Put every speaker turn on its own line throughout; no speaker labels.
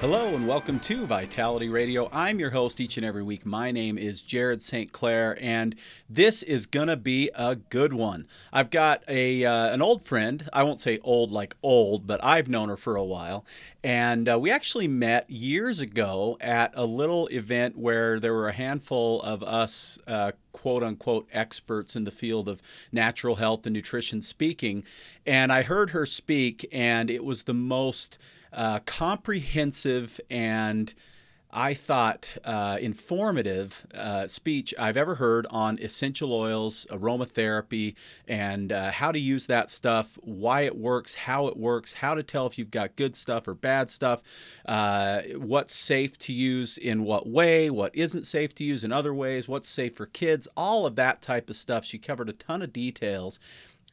Hello and welcome to Vitality Radio. I'm your host each and every week. My name is Jared St. Clair, and this is gonna be a good one. I've got a uh, an old friend. I won't say old like old, but I've known her for a while, and uh, we actually met years ago at a little event where there were a handful of us. Uh, quote unquote experts in the field of natural health and nutrition speaking. And I heard her speak, and it was the most uh, comprehensive and I thought uh, informative uh, speech I've ever heard on essential oils, aromatherapy, and uh, how to use that stuff, why it works, how it works, how to tell if you've got good stuff or bad stuff, uh, what's safe to use in what way, what isn't safe to use in other ways, what's safe for kids, all of that type of stuff. She covered a ton of details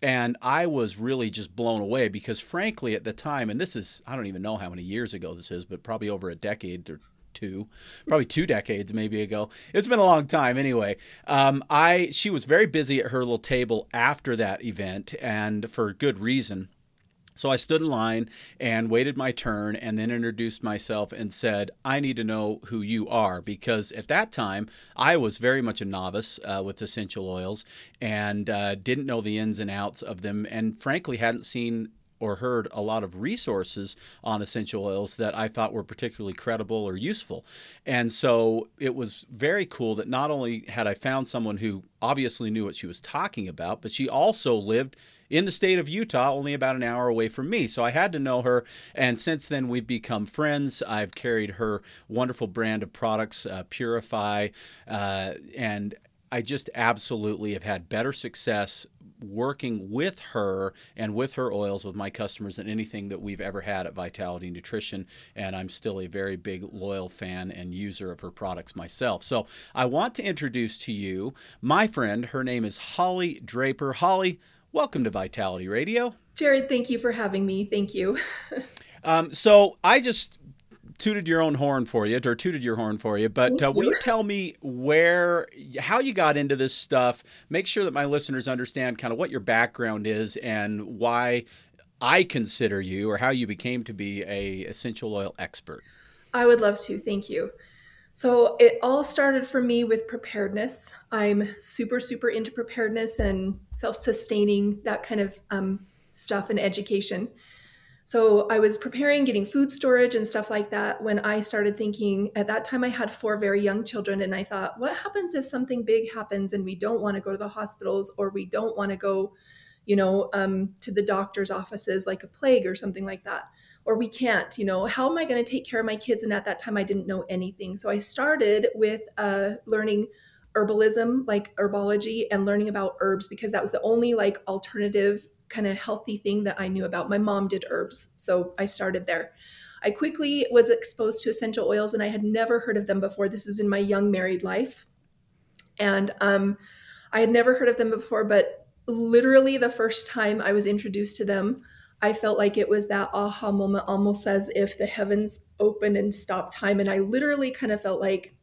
and I was really just blown away because, frankly, at the time, and this is, I don't even know how many years ago this is, but probably over a decade or two, probably two decades maybe ago. It's been a long time anyway. Um, I she was very busy at her little table after that event, and for good reason. So I stood in line and waited my turn and then introduced myself and said, I need to know who you are because at that time I was very much a novice uh, with essential oils and uh, didn't know the ins and outs of them and frankly hadn't seen or heard a lot of resources on essential oils that I thought were particularly credible or useful. And so it was very cool that not only had I found someone who obviously knew what she was talking about, but she also lived in the state of Utah, only about an hour away from me. So I had to know her. And since then, we've become friends. I've carried her wonderful brand of products, uh, Purify, uh, and I just absolutely have had better success working with her and with her oils with my customers than anything that we've ever had at Vitality Nutrition. And I'm still a very big, loyal fan and user of her products myself. So I want to introduce to you my friend. Her name is Holly Draper. Holly, welcome to Vitality Radio.
Jared, thank you for having me. Thank you.
um, so I just tooted your own horn for you, or tooted your horn for you. But uh, will you tell me where, how you got into this stuff? Make sure that my listeners understand kind of what your background is and why I consider you, or how you became to be a essential oil expert.
I would love to. Thank you. So it all started for me with preparedness. I'm super, super into preparedness and self-sustaining that kind of um, stuff and education. So I was preparing, getting food storage and stuff like that when I started thinking at that time I had four very young children and I thought, what happens if something big happens and we don't want to go to the hospitals or we don't want to go, you know, um, to the doctor's offices like a plague or something like that. Or we can't you know how am i going to take care of my kids? And at that time i didn't know anything. So i started with uh, learning herbalism like herbology and learning about herbs because that was the only like alternative kind of healthy thing that i knew about. My mom did herbs so i started there. I quickly was exposed to essential oils and i had never heard of them before. This was in my young married life. And um, i had never heard of them before but literally the first time i was introduced to them I felt like it was that aha moment, almost as if the heavens opened and stopped time. And I literally kind of felt like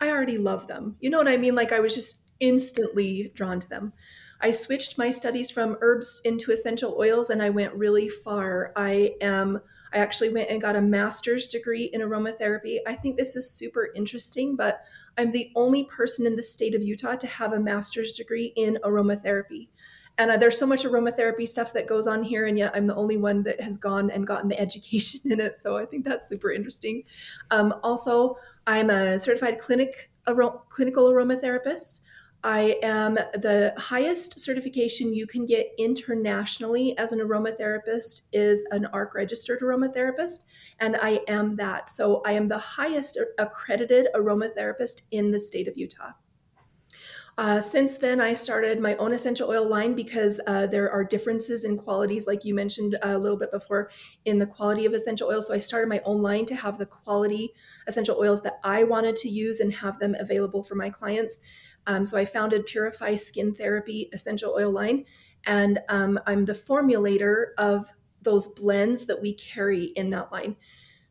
I already love them. You know what I mean? Like I was just instantly drawn to them. I switched my studies from herbs into essential oils and I went really far. I am I actually went and got a master's degree in aromatherapy. I think this is super interesting, but I'm the only person in the state of Utah to have a master's degree in aromatherapy. And uh, there's so much aromatherapy stuff that goes on here, and yet I'm the only one that has gone and gotten the education in it. So I think that's super interesting. Um, also, I'm a certified clinic clinical aromatherapist. I am the highest certification you can get internationally as an aromatherapist is an ARC registered aromatherapist, and I am that. So I am the highest accredited aromatherapist in the state of Utah. Uh, since then, I started my own essential oil line because uh, there are differences in qualities, like you mentioned a little bit before, in the quality of essential oils. So I started my own line to have the quality essential oils that I wanted to use and have them available for my clients. Um, so I founded Purify Skin Therapy Essential Oil Line, and um, I'm the formulator of those blends that we carry in that line.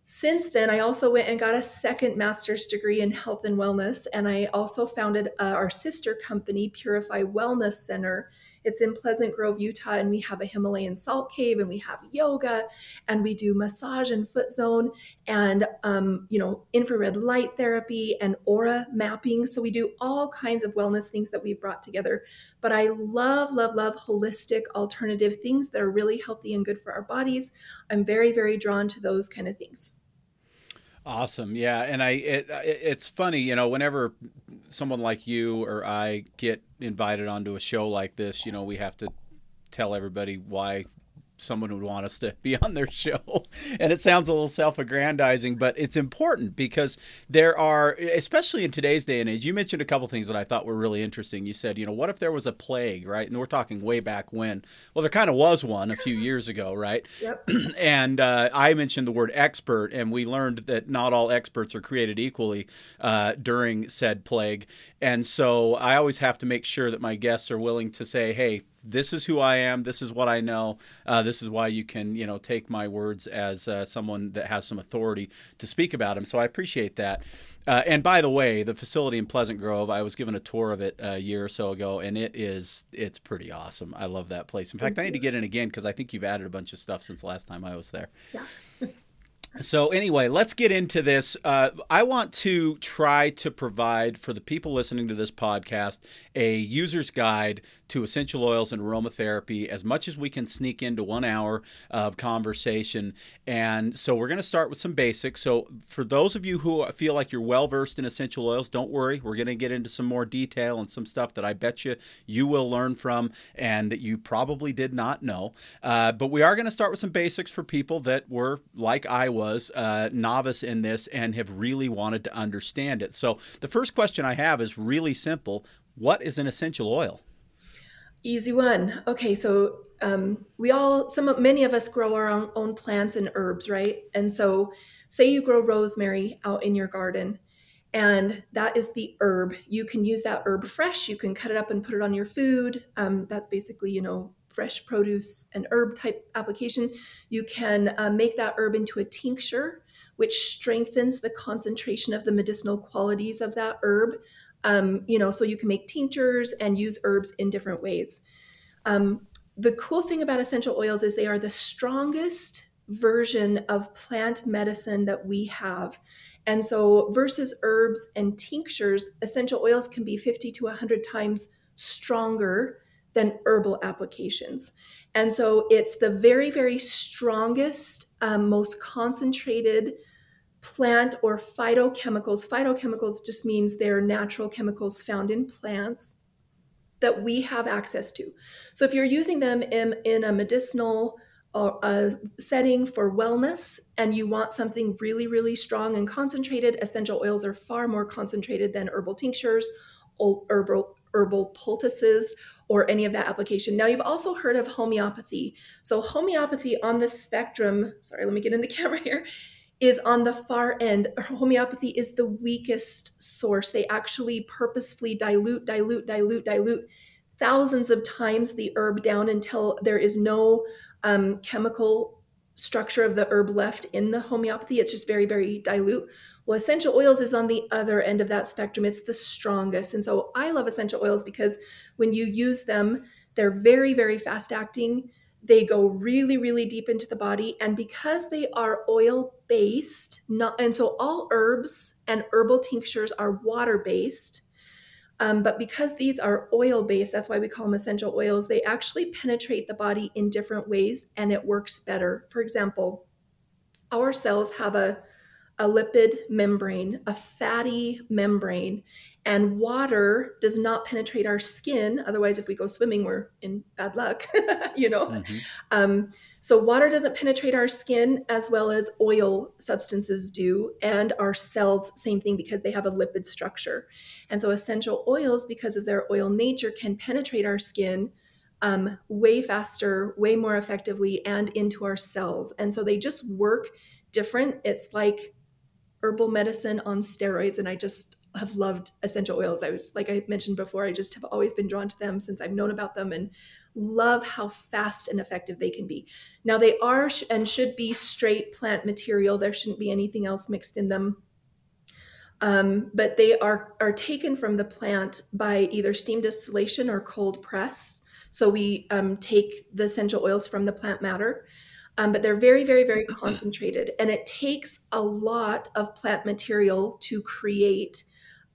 Since then, I also went and got a second master's degree in health and wellness, and I also founded uh, our sister company, Purify Wellness Center. It's in Pleasant Grove, Utah, and we have a Himalayan salt cave, and we have yoga, and we do massage and foot zone, and um, you know infrared light therapy and aura mapping. So we do all kinds of wellness things that we've brought together. But I love, love, love holistic alternative things that are really healthy and good for our bodies. I'm very, very drawn to those kind of things.
Awesome. Yeah, and I it, it's funny, you know, whenever someone like you or I get invited onto a show like this, you know, we have to tell everybody why someone would want us to be on their show. And it sounds a little self aggrandizing, but it's important because there are, especially in today's day and age, you mentioned a couple things that I thought were really interesting. You said, you know, what if there was a plague, right? And we're talking way back when. Well, there kind of was one a few years ago, right?
Yep.
and uh, I mentioned the word expert, and we learned that not all experts are created equally uh, during said plague. And so I always have to make sure that my guests are willing to say, hey, this is who I am. This is what I know. Uh, this is why you can, you know, take my words as uh, someone that has some authority to speak about them. So I appreciate that. Uh, and by the way, the facility in Pleasant Grove, I was given a tour of it a year or so ago, and it is it's pretty awesome. I love that place. In fact, I need to get in again because I think you've added a bunch of stuff since the last time I was there.
Yeah.
So, anyway, let's get into this. Uh, I want to try to provide for the people listening to this podcast a user's guide to essential oils and aromatherapy as much as we can sneak into one hour of conversation. And so, we're going to start with some basics. So, for those of you who feel like you're well versed in essential oils, don't worry. We're going to get into some more detail and some stuff that I bet you you will learn from and that you probably did not know. Uh, but we are going to start with some basics for people that were like I was was uh, novice in this and have really wanted to understand it. So the first question I have is really simple: What is an essential oil?
Easy one. Okay, so um, we all, some, many of us grow our own, own plants and herbs, right? And so, say you grow rosemary out in your garden, and that is the herb. You can use that herb fresh. You can cut it up and put it on your food. Um, that's basically, you know, fresh produce and herb type application, you can uh, make that herb into a tincture, which strengthens the concentration of the medicinal qualities of that herb. Um, you know, so you can make tinctures and use herbs in different ways. Um, the cool thing about essential oils is they are the strongest version of plant medicine that we have. And so, versus herbs and tinctures, essential oils can be 50 to 100 times stronger than herbal applications. And so it's the very, very strongest, um, most concentrated plant or phytochemicals. Phytochemicals just means they're natural chemicals found in plants that we have access to. So if you're using them in, in a medicinal uh, a setting for wellness and you want something really, really strong and concentrated, essential oils are far more concentrated than herbal tinctures, herbal, herbal poultices or any of that application. Now, you've also heard of homeopathy. So, homeopathy on the spectrum, sorry, let me get in the camera here, is on the far end. Homeopathy is the weakest source. They actually purposefully dilute, dilute, dilute, dilute thousands of times the herb down until there is no um, chemical structure of the herb left in the homeopathy. It's just very, very dilute. Well, essential oils is on the other end of that spectrum. It's the strongest. And so I love essential oils because when you use them, they're very, very fast acting. They go really, really deep into the body. And because they are oil based, not and so all herbs and herbal tinctures are water based. Um, but because these are oil based, that's why we call them essential oils, they actually penetrate the body in different ways and it works better. For example, our cells have a a lipid membrane, a fatty membrane, and water does not penetrate our skin. Otherwise, if we go swimming, we're in bad luck, you know? Mm-hmm. Um, so, water doesn't penetrate our skin as well as oil substances do, and our cells, same thing, because they have a lipid structure. And so, essential oils, because of their oil nature, can penetrate our skin um, way faster, way more effectively, and into our cells. And so, they just work different. It's like herbal medicine on steroids, and I just have loved essential oils. I was, like I mentioned before, I just have always been drawn to them since I've known about them and love how fast and effective they can be. Now, they are and should be straight plant material, there shouldn't be anything else mixed in them. Um, but they are, are taken from the plant by either steam distillation or cold press. So we um, take the essential oils from the plant matter um, but they're very, very, very concentrated. And it takes a lot of plant material to create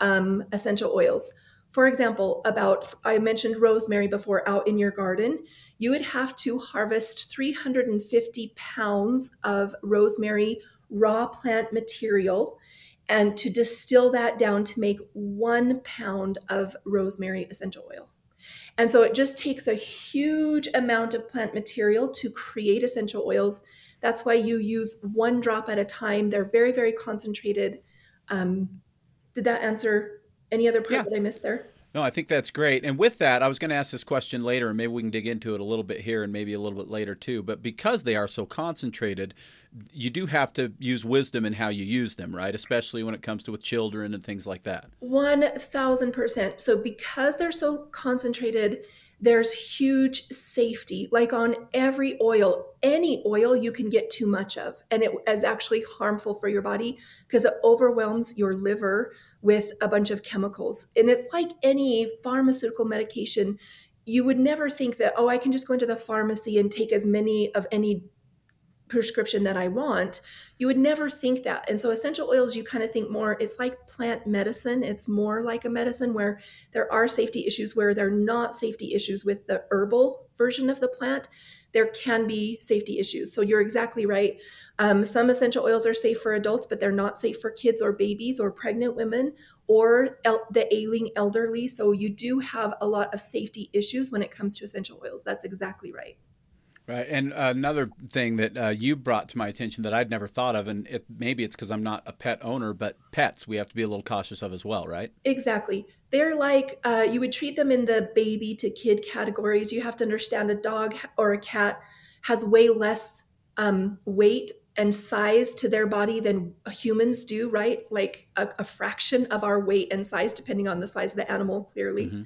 um, essential oils. For example, about I mentioned rosemary before out in your garden, you would have to harvest 350 pounds of rosemary raw plant material and to distill that down to make one pound of rosemary essential oil. And so it just takes a huge amount of plant material to create essential oils. That's why you use one drop at a time. They're very, very concentrated. Um, did that answer any other part yeah. that I missed there?
No, I think that's great. And with that, I was going to ask this question later, and maybe we can dig into it a little bit here and maybe a little bit later too. But because they are so concentrated, you do have to use wisdom in how you use them, right? Especially when it comes to with children and things like that.
1000%. So because they're so concentrated, there's huge safety. Like on every oil, any oil you can get too much of, and it is actually harmful for your body because it overwhelms your liver with a bunch of chemicals. And it's like any pharmaceutical medication. You would never think that, oh, I can just go into the pharmacy and take as many of any prescription that I want, you would never think that. And so essential oils, you kind of think more, it's like plant medicine. It's more like a medicine where there are safety issues where there are not safety issues with the herbal version of the plant. There can be safety issues. So you're exactly right. Um, some essential oils are safe for adults, but they're not safe for kids or babies or pregnant women or el- the ailing elderly. So you do have a lot of safety issues when it comes to essential oils. That's exactly right.
Right, and another thing that uh, you brought to my attention that I'd never thought of, and it, maybe it's because I'm not a pet owner, but pets we have to be a little cautious of as well, right?
Exactly. They're like uh, you would treat them in the baby to kid categories. You have to understand a dog or a cat has way less um, weight and size to their body than humans do, right? Like a, a, fraction of our weight and size, depending on the size of the animal, clearly. Mm-hmm.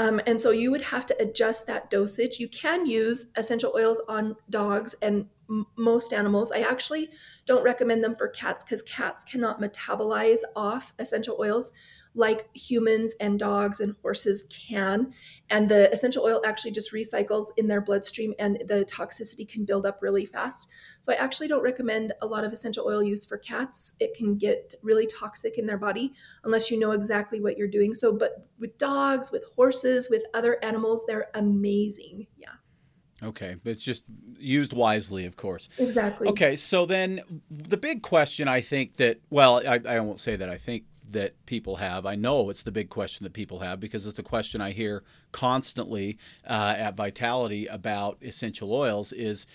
Um, and so you would have to adjust that dosage. You can use essential oils on dogs and m- most animals. I actually don't recommend them for cats because cats cannot metabolize off essential oils like humans and dogs and horses can. And the essential oil actually just recycles in their bloodstream and the toxicity can build up really fast. So I actually don't recommend a lot of essential oil use for cats. It can get really toxic in their body unless you know exactly what you're doing. So, but with dogs, with horses, with other animals, they're amazing. Yeah.
Okay, but it's just used wisely, of course.
Exactly.
Okay, so then the big question I think that, well, I, I won't say that I think that people have. I know it's the big question that people have because it's the question I hear constantly uh, at Vitality about essential oils is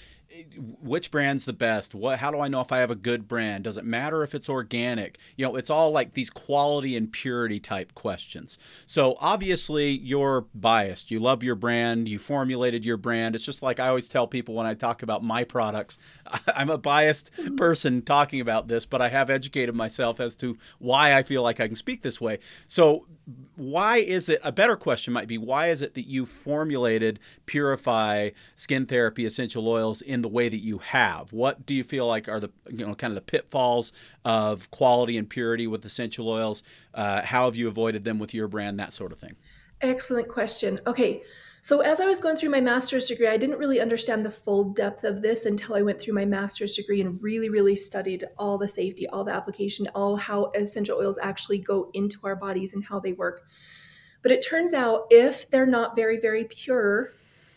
which brand's the best? What how do i know if i have a good brand? Does it matter if it's organic? You know it's all like these quality and purity type questions. So obviously you're biased. You love your brand. You formulated your brand. It's just like i always tell people when i talk about my products i'm a biased person talking about this but i have educated myself as to why i feel like i can speak this way. So why is it a better question might be why is it that you formulated purify skin therapy essential oils in the way that you have? What do you feel like are the you know kind of the pitfalls of quality and purity with essential oils? Uh, how have you avoided them with your brand that sort of thing?
Excellent question. Okay so, as I was going through my master's degree, I didn't really understand the full depth of this until I went through my master's degree and really, really studied all the safety, all the application, all how essential oils actually go into our bodies and how they work. But it turns out if they're not very, very pure,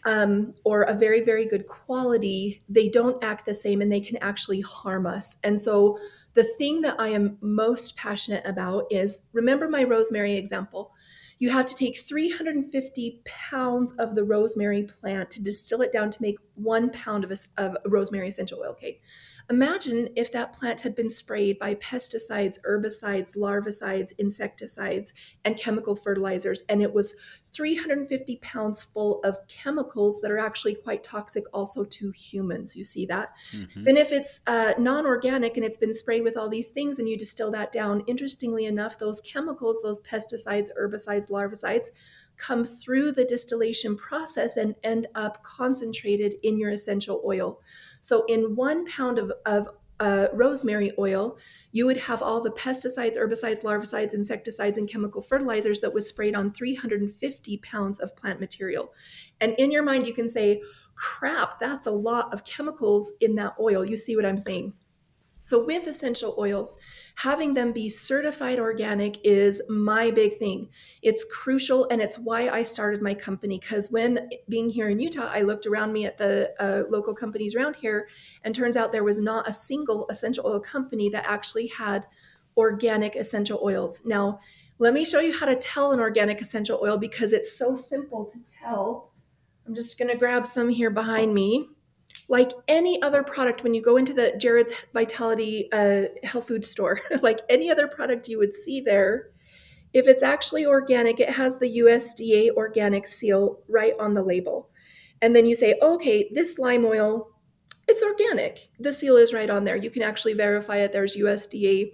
um, or a very, very good quality, they don't act the same and they can actually harm us. And so The thing that I am most passionate about is remember my rosemary example. You have to take 350 pounds of the rosemary plant to distill it down to make one pound of, a, of rosemary essential oil. Okay. Imagine if that plant had been sprayed by pesticides, herbicides, larvicides, insecticides, and chemical fertilizers, and it was 350 pounds full of chemicals that are actually quite toxic also to humans. You see that? Mm-hmm. Then, if it's uh, non organic and it's been sprayed with all these things and you distill that down, interestingly enough, those chemicals, those pesticides, herbicides, larvicides, come through the distillation process and end up concentrated in your essential oil. So, in one pound of, of uh, rosemary oil, you would have all the pesticides, herbicides, larvicides, insecticides, and chemical fertilizers that was sprayed on 350 pounds of plant material. And in your mind, you can say, crap, that's a lot of chemicals in that oil. You see what I'm saying? So, with essential oils, having them be certified organic is my big thing. It's crucial, and it's why I started my company. Because when being here in Utah, I looked around me at the uh, local companies around here, and turns out there was not a single essential oil company that actually had organic essential oils. Now, let me show you how to tell an organic essential oil because it's so simple to tell. I'm just going to grab some here behind me like any other product when you go into the jared's vitality uh, health food store like any other product you would see there if it's actually organic it has the usda organic seal right on the label. And then you say okay this lime oil it's organic. The seal is right on there. You can actually verify it. There's usda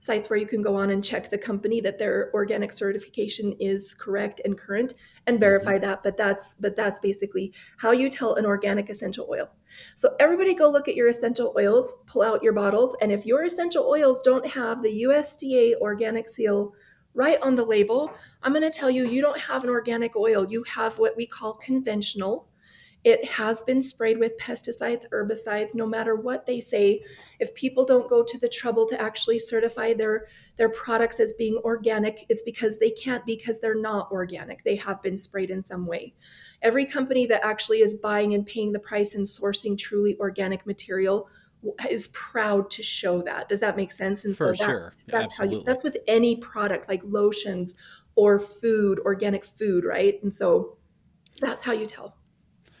sites where you can go on and check the company that their organic certification is correct and current and mm-hmm. verify that but that's but that's basically how you tell an organic essential oil so everybody go look at your essential oils pull out your bottles and if your essential oils don't have the usda organic seal right on the label i'm going to tell you you don't have an organic oil you have what we call conventional it has been sprayed with pesticides, herbicides, no matter what they say. If people don't go to the trouble to actually certify their, their products as being organic, it's because they can't because they're not organic. They have been sprayed in some way. Every company that actually is buying and paying the price and sourcing truly organic material is proud to show that. Does that make sense?
And For so
that's,
sure.
that's how you that's with any product like lotions or food, organic food, right? And so that's how you tell.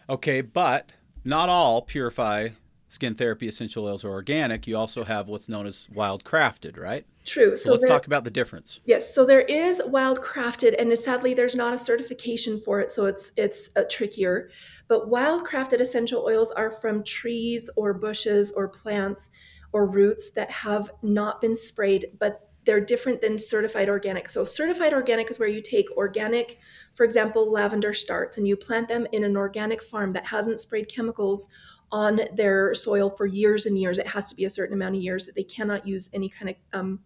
Okay, but not all Purify skin therapy essential oils are organic. You also have what's known as wild crafted, right?
True.
So, so let's there, talk about the difference.
Yes. So there is wild crafted, and sadly, there's not a certification for it, so it's it's uh, trickier. But wild crafted essential oils are from trees or bushes or plants or roots that have not been sprayed, but they're different than certified organic. So, certified organic is where you take organic, for example, lavender starts, and you plant them in an organic farm that hasn't sprayed chemicals on their soil for years and years. It has to be a certain amount of years that they cannot use any kind of um,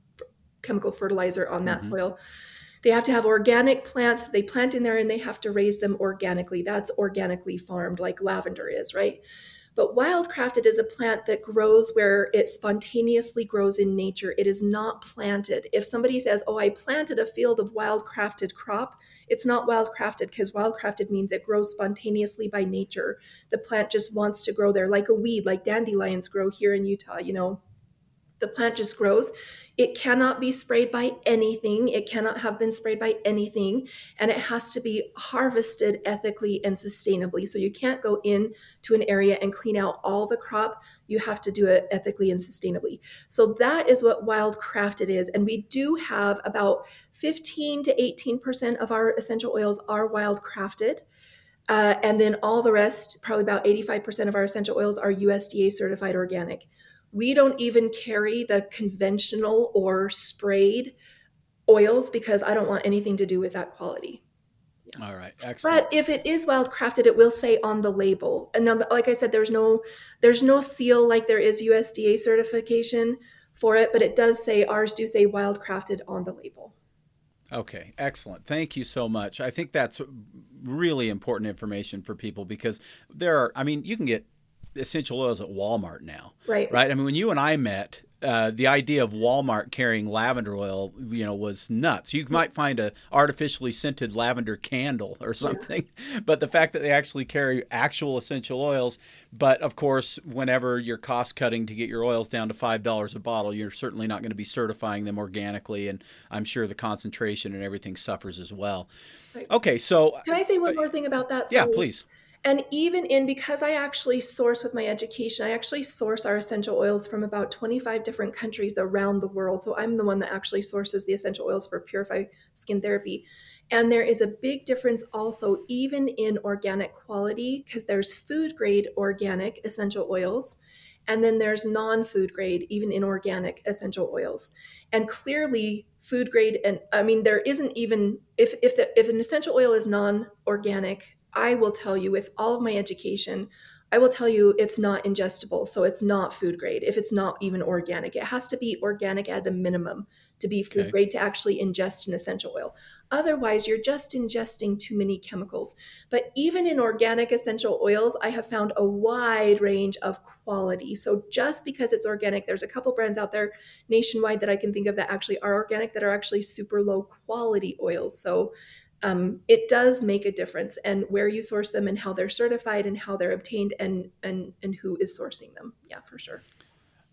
chemical fertilizer on that mm-hmm. soil. They have to have organic plants that they plant in there and they have to raise them organically. That's organically farmed, like lavender is, right? But wildcrafted is a plant that grows where it spontaneously grows in nature. It is not planted. If somebody says, Oh, I planted a field of wildcrafted crop, it's not wildcrafted because wildcrafted means it grows spontaneously by nature. The plant just wants to grow there like a weed, like dandelions grow here in Utah, you know. The plant just grows it cannot be sprayed by anything. It cannot have been sprayed by anything. And it has to be harvested ethically and sustainably. So you can't go in to an area and clean out all the crop. You have to do it ethically and sustainably. So that is what wild crafted is. And we do have about 15 to 18% of our essential oils are wild crafted. Uh, and then all the rest, probably about 85% of our essential oils are USDA certified organic. We don't even carry the conventional or sprayed oils because I don't want anything to do with that quality.
Yeah. All right, excellent.
But if it is wild crafted, it will say on the label. And now, like I said, there's no there's no seal like there is USDA certification for it, but it does say ours do say wild crafted on the label.
Okay, excellent. Thank you so much. I think that's really important information for people because there are, I mean, you can get essential oils at Walmart now.
Right.
Right. I mean, when you and I met, uh, the idea of Walmart carrying lavender oil, you know, was nuts. You might find a artificially scented lavender candle or something, yeah. but the fact that they actually carry actual essential oils. But of course, whenever you're cost cutting to get your oils down to five dollars a bottle, you're certainly not going to be certifying them organically, and I'm sure the concentration and everything suffers as well. Right. Okay, so
can I say one uh, more thing about that?
So yeah, please.
And even in, because I actually source with my education, I actually source our essential oils from about 25 different countries around the world. So I'm the one that actually sources the essential oils for Purify Skin Therapy. And there is a big difference also, even in organic quality, because there's food grade organic essential oils. And then there's non food grade, even inorganic essential oils. And clearly, food grade, and I mean, there isn't even, if, if, the, if an essential oil is non organic, I will tell you with all of my education, I will tell you it's not ingestible. So it's not food grade if it's not even organic. It has to be organic at a minimum to be food okay. grade to actually ingest an essential oil. Otherwise, you're just ingesting too many chemicals. But even in organic essential oils, I have found a wide range of quality. So just because it's organic, there's a couple brands out there nationwide that I can think of that actually are organic that are actually super low quality oils. So um, it does make a difference and where you source them and how they're certified and how they're obtained and and and who is sourcing them yeah for sure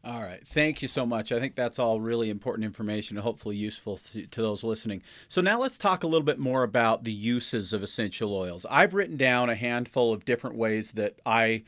all right. Thank you so much. I think that's all really important information and hopefully useful to, to, those listening. So, now let's talk a little bit more about the uses of essential oils. I've written down a handful of different ways that I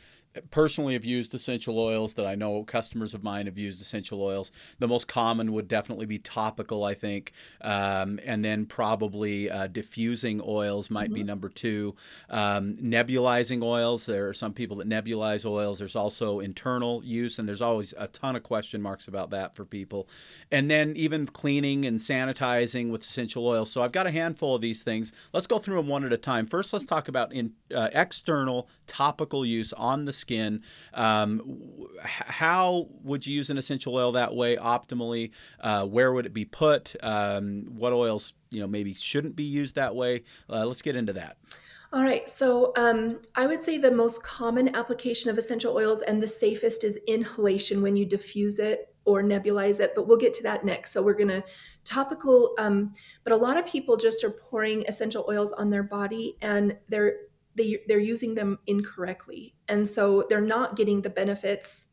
personally have used essential oils that I know customers of mine have used essential oils. The most common would definitely be topical, I think, um, and then probably uh, diffusing oils might mm-hmm. be number two. Um, nebulizing oils, there are some people that nebulize oils. There's also internal use, and there's always a ton of question marks about that for people. And then even cleaning and sanitizing with essential oils. So I've got a handful of these things. Let's go through them one at a time. First, let's talk about in, uh, external topical use on the skin. Um, how would you use an essential oil that way optimally? Uh, where would it be put? Um, what oils you know maybe shouldn't be used that way? Uh, let's get into that.
All right, so um, I would say the most common application of essential oils and the safest is inhalation when you diffuse it or nebulize it, but we'll get to that next. So we're gonna topical, um, but a lot of people just are pouring essential oils on their body and they're they they're using them incorrectly. And so they're not getting the benefits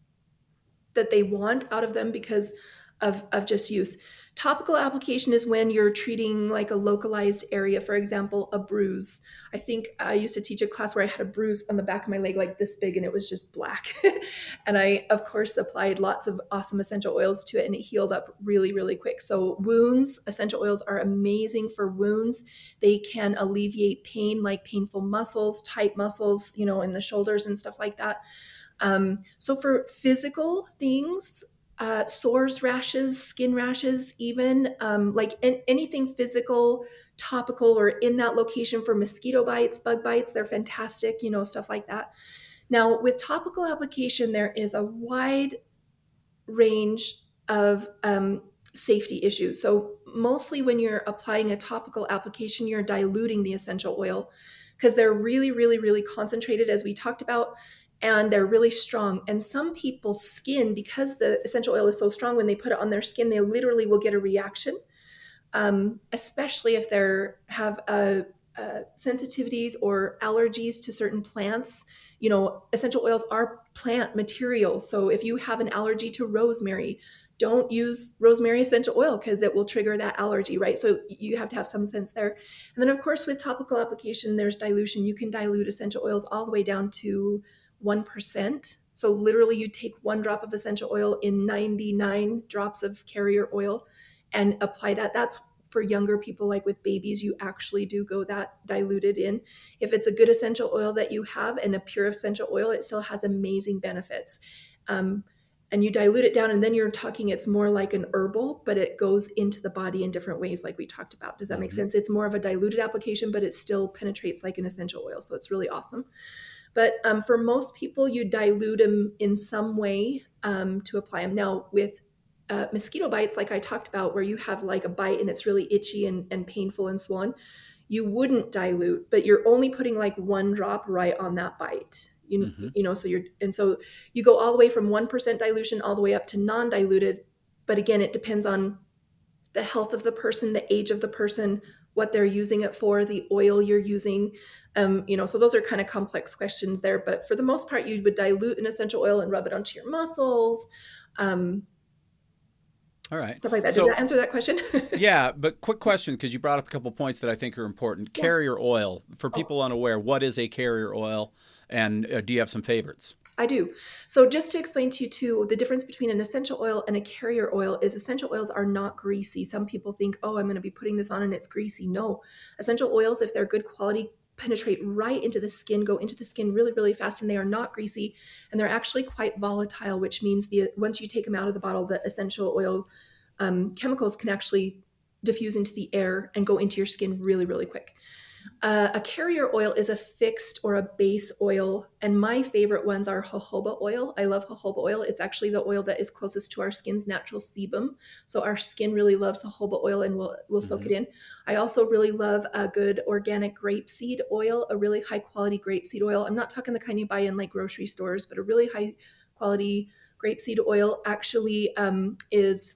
that they want out of them because of, of just use Topical application is when you're treating like a localized area, for example, a bruise. I think I used to teach a class where I had a bruise on the back of my leg like this big and it was just black. and I, of course, applied lots of awesome essential oils to it and it healed up really, really quick. So, wounds, essential oils are amazing for wounds. They can alleviate pain like painful muscles, tight muscles, you know, in the shoulders and stuff like that. Um, so, for physical things, uh, sores, rashes, skin rashes, even um, like an, anything physical, topical, or in that location for mosquito bites, bug bites. They're fantastic, you know, stuff like that. Now, with topical application, there is a wide range of um, safety issues. So, mostly when you're applying a topical application, you're diluting the essential oil because they're really, really, really concentrated, as we talked about and they're really strong. And some people's skin, because the essential oil is so strong, when they put it on their skin, they literally will get a reaction, um, especially if they have a, a sensitivities or allergies to certain plants. You know, essential oils are plant material. So if you have an allergy to rosemary, don't use rosemary essential oil because it will trigger that allergy, right? So you have to have some sense there. And then, of course, with topical application, there's dilution. You can dilute essential oils all the way down to 1%. So literally, you take one drop of essential oil in 99 drops of carrier oil and apply that. That's for younger people, like with babies, you actually do go that diluted in. If it's a good essential oil that you have and a pure essential oil, it still has amazing benefits. Um, and you dilute it down, and then you're talking it's more like an herbal, but it goes into the body in different ways, like we talked about. Does that mm-hmm. make sense? It's more of a diluted application, but it still penetrates like an essential oil. So it's really awesome. But um, for most people, you dilute them in some way um, to apply them. Now, with uh, mosquito bites, like I talked about, where you have like a bite and it's really itchy and, and painful and swollen, you wouldn't dilute, but you're only putting like one drop right on that bite. You, mm-hmm. you know, so you're, and so you go all the way from 1% dilution all the way up to non diluted but again, it depends on the health of the person, the age of the person, what they're using it for, the oil you're using. Um, you know, so those are kind of complex questions there. But for the most part, you would dilute an essential oil and rub it onto your muscles. Um,
all right.
Stuff like that. So, Did that answer that question?
yeah, but quick question because you brought up a couple points that I think are important. Yeah. Carrier oil. For oh. people oh. unaware, what is a carrier oil? And uh, do you have some favorites?
I do. So just to explain to you too, the difference between an essential oil and a carrier oil is essential oils are not greasy. Some people think, oh, I'm going to be putting this on and it's greasy. No, essential oils, if they're good quality, penetrate right into the skin, go into the skin really, really fast, and they are not greasy, and they're actually quite volatile, which means the once you take them out of the bottle, the essential oil um, chemicals can actually diffuse into the air and go into your skin really, really quick. Uh, a carrier oil is a fixed or a base oil, and my favorite ones are jojoba oil. I love jojoba oil. It's actually the oil that is closest to our skin's natural sebum, so our skin really loves jojoba oil and will will soak mm-hmm. it in. I also really love a good organic grapeseed oil, a really high quality grapeseed oil. I'm not talking the kind you buy in like grocery stores, but a really high quality grapeseed oil actually um, is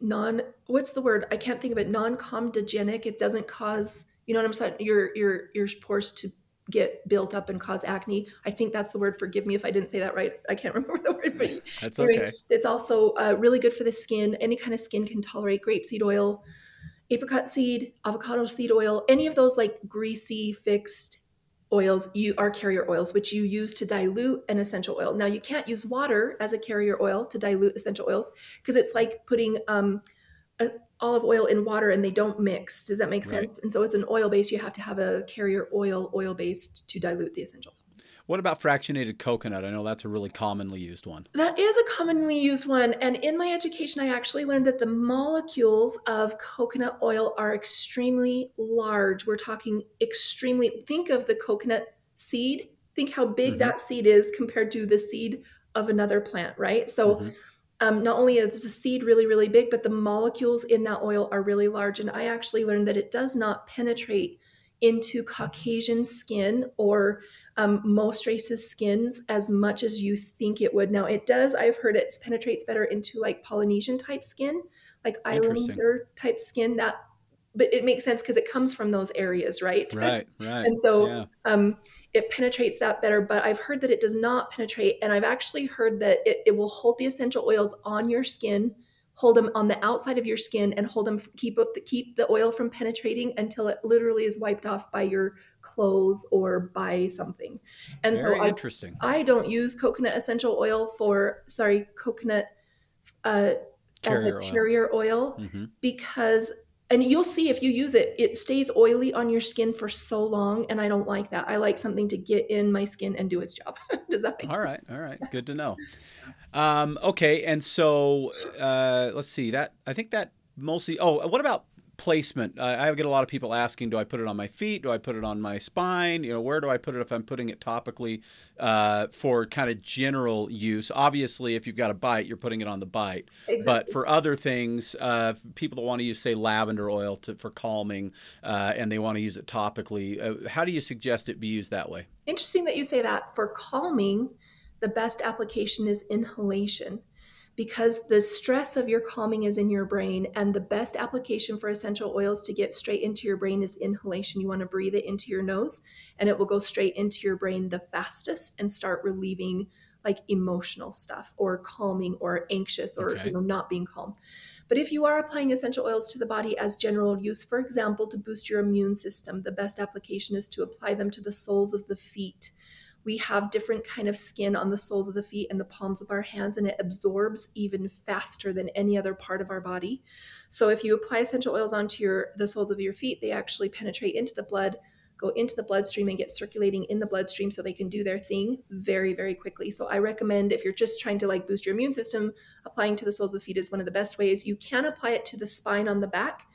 non what's the word i can't think of it non-comedogenic it doesn't cause you know what I'm saying? Your your your pores to get built up and cause acne. I think that's the word. Forgive me if I didn't say that right. I can't remember the word, but
that's okay.
It's also uh, really good for the skin. Any kind of skin can tolerate grapeseed oil, apricot seed, avocado seed oil, any of those like greasy fixed oils. You are carrier oils, which you use to dilute an essential oil. Now you can't use water as a carrier oil to dilute essential oils because it's like putting um, a, olive oil in water and they don't mix. Does that make right. sense? And so it's an oil base. You have to have a carrier oil, oil based to dilute the essential. Oil.
What about fractionated coconut? I know that's a really commonly used one.
That is a commonly used one. And in my education, I actually learned that the molecules of coconut oil are extremely large. We're talking extremely, think of the coconut seed. Think how big mm-hmm. that seed is compared to the seed of another plant, right? So mm-hmm um, not only is the seed really, really big, but the molecules in that oil are really large. And I actually learned that it does not penetrate into Caucasian skin or um, most races' skins as much as you think it would. Now, it does, I've heard it penetrates better into like Polynesian type skin, like Islander type skin. That, but it makes sense because it comes from those areas, right?
Right, right.
and so, yeah. um, it penetrates that better. But I've heard that it does not penetrate. And I've actually heard that it, it will hold the essential oils on your skin, hold them on the outside of your skin, and hold them, keep up the, keep the oil from penetrating until it literally is wiped off by your clothes or by something. And
Very
so I,
interesting.
I don't use coconut essential oil for, sorry, coconut uh, carrier as a carrier oil, oil mm-hmm. because and you'll see if you use it it stays oily on your skin for so long and i don't like that. I like something to get in my skin and do its job. Does that make
all sense? all right. Good to know. Um, okay and so uh, let's see that i think that mostly oh what about placement. I get a lot of people asking, do I put it on my feet? Do I put it on my spine? You know, where do I put it if I'm putting it topically uh, for kind of general use? Obviously, if you've got a bite, you're putting it on the bite. Exactly. But for other things, uh, people that want to use, say, lavender oil to, for calming, uh, and they want to use it topically, uh, how do you suggest it be used that way?
Interesting that you say that. For calming, the best application is inhalation because the stress of your calming is in your brain and the best application for essential oils to get straight into your brain is inhalation you want to breathe it into your nose and it will go straight into your brain the fastest and start relieving like emotional stuff or calming or anxious or okay. you know not being calm but if you are applying essential oils to the body as general use for example to boost your immune system the best application is to apply them to the soles of the feet we have different kind of skin on the soles of the feet and the palms of our hands and it absorbs even faster than any other part of our body. So if you apply essential oils onto your the soles of your feet they actually penetrate into the blood go into the bloodstream and get circulating in the bloodstream so they can do their thing very very quickly. So i recommend if you're just trying to like boost your immune system applying to the soles of the feet is one of the best ways. You can apply it to the spine on the back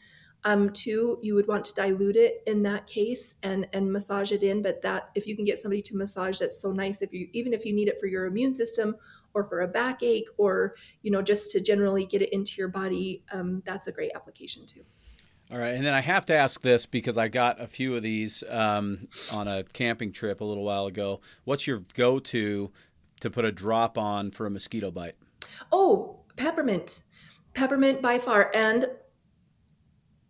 um, two, you would want to dilute it in that case and and massage it in. But that if you can get somebody to massage, that's so nice. If you even if you need it for your immune system or for a backache or you know just to generally get it into your body, um, that's a great application too.
All right, and then I have to ask this because I got a few of these um, on a camping trip a little while ago. What's your go-to to put a drop on for a mosquito bite?
Oh, peppermint peppermint by far. And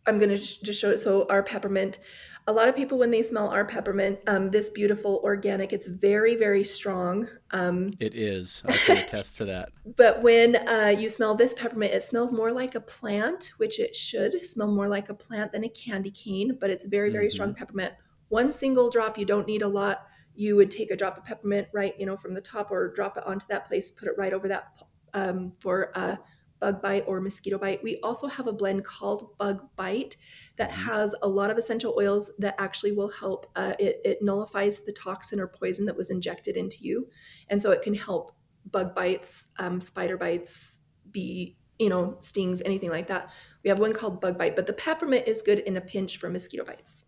I'm going to just show it. So, our peppermint, a lot of people, when they smell our peppermint, um, this beautiful organic, it's very, very strong. Um,
it is. I can attest to that.
But when uh, you smell this peppermint, it smells more like a plant, which it should smell more like a plant than a candy cane, but it's very, very mm-hmm. strong peppermint. One single drop, you don't need a lot. You would take a drop of peppermint right, you know, from the top or drop it onto that place, put it right over that um, for uh, bug bite or mosquito bite. We also have a blend called Bug Bite that mm-hmm. has a lot of essential oils that actually will help. Uh, it, it nullifies the toxin or poison that was injected into you. And so it can help bug bites, um, spider bites, be you know, stings, anything like that. We have one called Bug Bite, but the peppermint is good in a pinch for mosquito bites.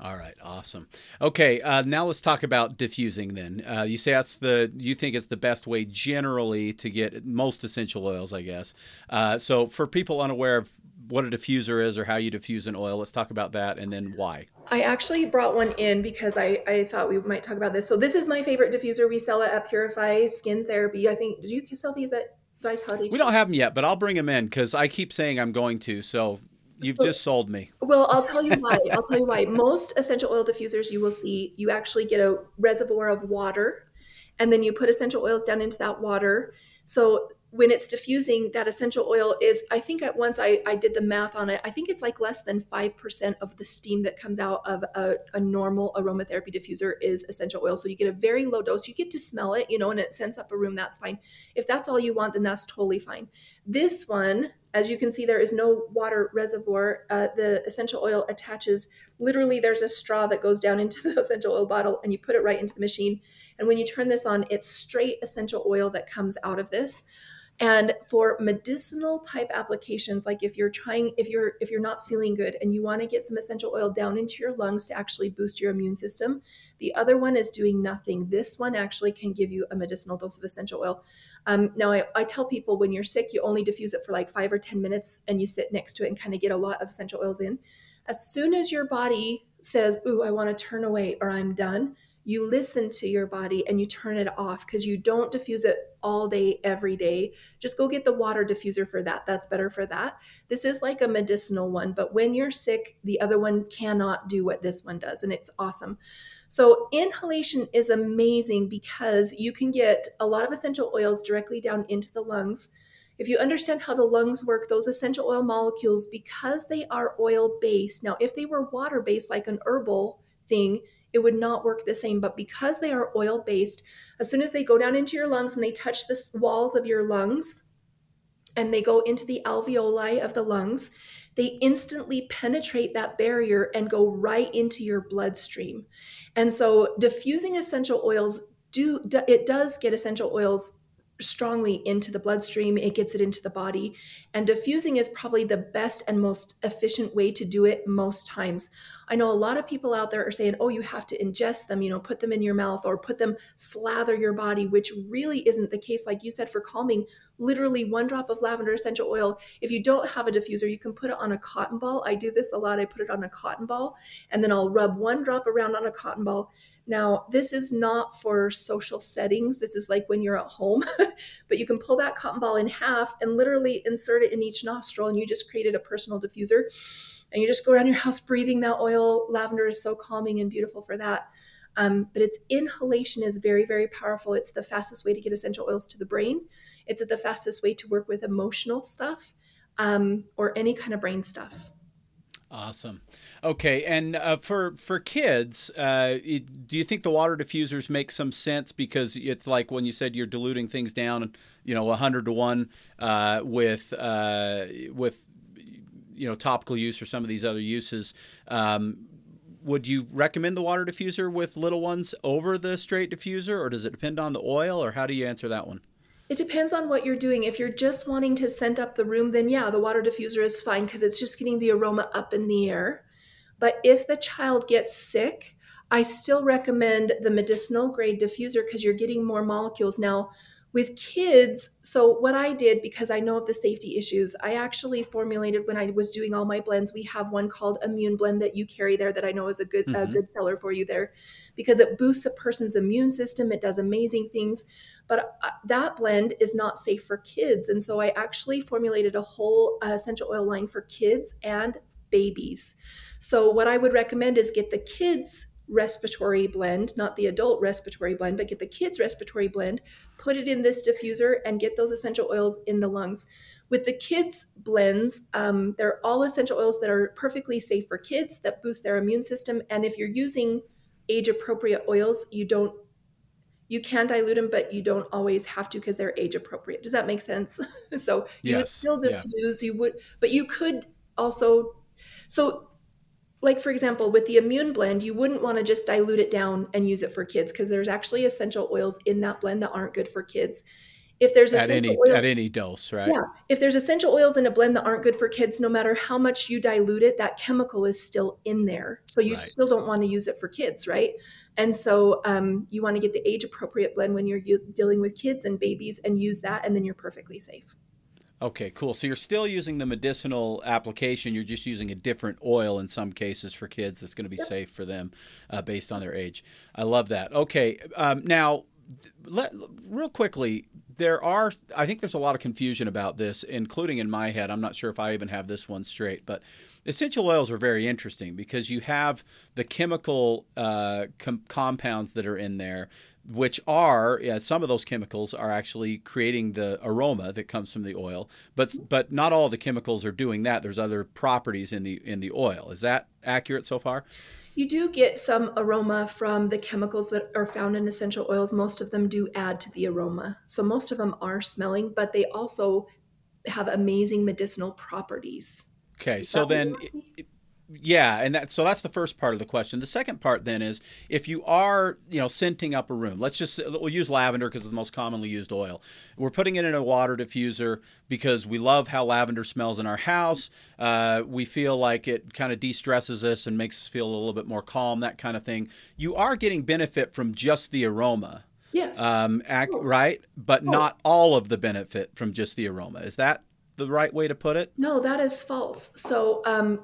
All right, awesome. Okay, uh, now let's talk about diffusing. Then uh, you say that's the you think it's the best way generally to get most essential oils, I guess. Uh, so for people unaware of what a diffuser is or how you diffuse an oil, let's talk about that and then why.
I actually brought one in because I I thought we might talk about this. So this is my favorite diffuser. We sell it at Purify Skin Therapy. I think do you sell these at Vitality?
We don't have them yet, but I'll bring them in because I keep saying I'm going to. So You've so, just sold me.
Well, I'll tell you why. I'll tell you why. Most essential oil diffusers you will see, you actually get a reservoir of water and then you put essential oils down into that water. So when it's diffusing, that essential oil is, I think at once I, I did the math on it, I think it's like less than 5% of the steam that comes out of a, a normal aromatherapy diffuser is essential oil. So you get a very low dose. You get to smell it, you know, and it sends up a room. That's fine. If that's all you want, then that's totally fine. This one, as you can see, there is no water reservoir. Uh, the essential oil attaches, literally, there's a straw that goes down into the essential oil bottle and you put it right into the machine. And when you turn this on, it's straight essential oil that comes out of this and for medicinal type applications like if you're trying if you're if you're not feeling good and you want to get some essential oil down into your lungs to actually boost your immune system the other one is doing nothing. This one actually can give you a medicinal dose of essential oil. Um, now I, I tell people when you're sick you only diffuse it for like five or ten minutes and you sit next to it and kind of get a lot of essential oils in. As soon as your body says ooh i want to turn away or i'm done you listen to your body and you turn it off because you don't diffuse it all day, every day. Just go get the water diffuser for that. That's better for that. This is like a medicinal one, but when you're sick, the other one cannot do what this one does, and it's awesome. So, inhalation is amazing because you can get a lot of essential oils directly down into the lungs. If you understand how the lungs work, those essential oil molecules, because they are oil based, now, if they were water based, like an herbal thing, it would not work the same. But because they are oil based, as soon as they go down into your lungs and they touch the walls of your lungs and they go into the alveoli of the lungs, they instantly penetrate that barrier and go right into your bloodstream. And so diffusing essential oils do it does get essential oils strongly into the bloodstream, it gets it into the body. And diffusing is probably the best and most efficient way to do it most times. I know a lot of people out there are saying, oh, you have to ingest them, you know, put them in your mouth or put them, slather your body, which really isn't the case. Like you said, for calming, literally one drop of lavender essential oil. If you don't have a diffuser, you can put it on a cotton ball. I do this a lot. I put it on a cotton ball and then I'll rub one drop around on a cotton ball now, this is not for social settings. This is like when you're at home, but you can pull that cotton ball in half and literally insert it in each nostril, and you just created a personal diffuser. And you just go around your house breathing that oil. Lavender is so calming and beautiful for that. Um, but its inhalation is very, very powerful. It's the fastest way to get essential oils to the brain. It's the fastest way to work with emotional stuff um, or any kind of brain stuff.
Awesome. Okay, and uh, for for kids, uh, it, do you think the water diffusers make some sense because it's like when you said you're diluting things down, you know, hundred to one uh, with uh, with you know topical use or some of these other uses. Um, would you recommend the water diffuser with little ones over the straight diffuser, or does it depend on the oil, or how do you answer that one?
It depends on what you're doing. If you're just wanting to scent up the room, then yeah, the water diffuser is fine because it's just getting the aroma up in the air. But if the child gets sick, I still recommend the medicinal grade diffuser because you're getting more molecules. Now, With kids, so what I did because I know of the safety issues, I actually formulated when I was doing all my blends. We have one called Immune Blend that you carry there that I know is a good mm-hmm. a good seller for you there, because it boosts a person's immune system. It does amazing things, but uh, that blend is not safe for kids, and so I actually formulated a whole uh, essential oil line for kids and babies. So what I would recommend is get the kids respiratory blend, not the adult respiratory blend, but get the kids respiratory blend, put it in this diffuser, and get those essential oils in the lungs. With the kids blends, um, they're all essential oils that are perfectly safe for kids that boost their immune system. And if you're using age appropriate oils, you don't you can dilute them, but you don't always have to because they're age appropriate. Does that make sense? so you yes. would still diffuse, yeah. you would, but you could also. So like for example with the immune blend you wouldn't want to just dilute it down and use it for kids because there's actually essential oils in that blend that aren't good for kids. If there's
at any oils, at any dose right?
Yeah. If there's essential oils in a blend that aren't good for kids no matter how much you dilute it that chemical is still in there. So you right. still don't want to use it for kids right? And so um, you want to get the age appropriate blend when you're dealing with kids and babies and use that and then you're perfectly safe
Okay, cool. So you're still using the medicinal application. You're just using a different oil in some cases for kids that's going to be yep. safe for them uh, based on their age. I love that. Okay, um, now, let, real quickly, there are, I think there's a lot of confusion about this, including in my head. I'm not sure if I even have this one straight, but essential oils are very interesting because you have the chemical uh, com- compounds that are in there which are yeah, some of those chemicals are actually creating the aroma that comes from the oil but but not all the chemicals are doing that. There's other properties in the in the oil. Is that accurate so far?
You do get some aroma from the chemicals that are found in essential oils. Most of them do add to the aroma. So most of them are smelling but they also have amazing medicinal properties.
Okay so then yeah, and that so that's the first part of the question. The second part then is if you are, you know, scenting up a room. Let's just we'll use lavender because it's the most commonly used oil. We're putting it in a water diffuser because we love how lavender smells in our house. Uh, we feel like it kind of de-stresses us and makes us feel a little bit more calm, that kind of thing. You are getting benefit from just the aroma.
Yes.
Um, ac- oh. right, but oh. not all of the benefit from just the aroma. Is that the right way to put it?
No, that is false. So um,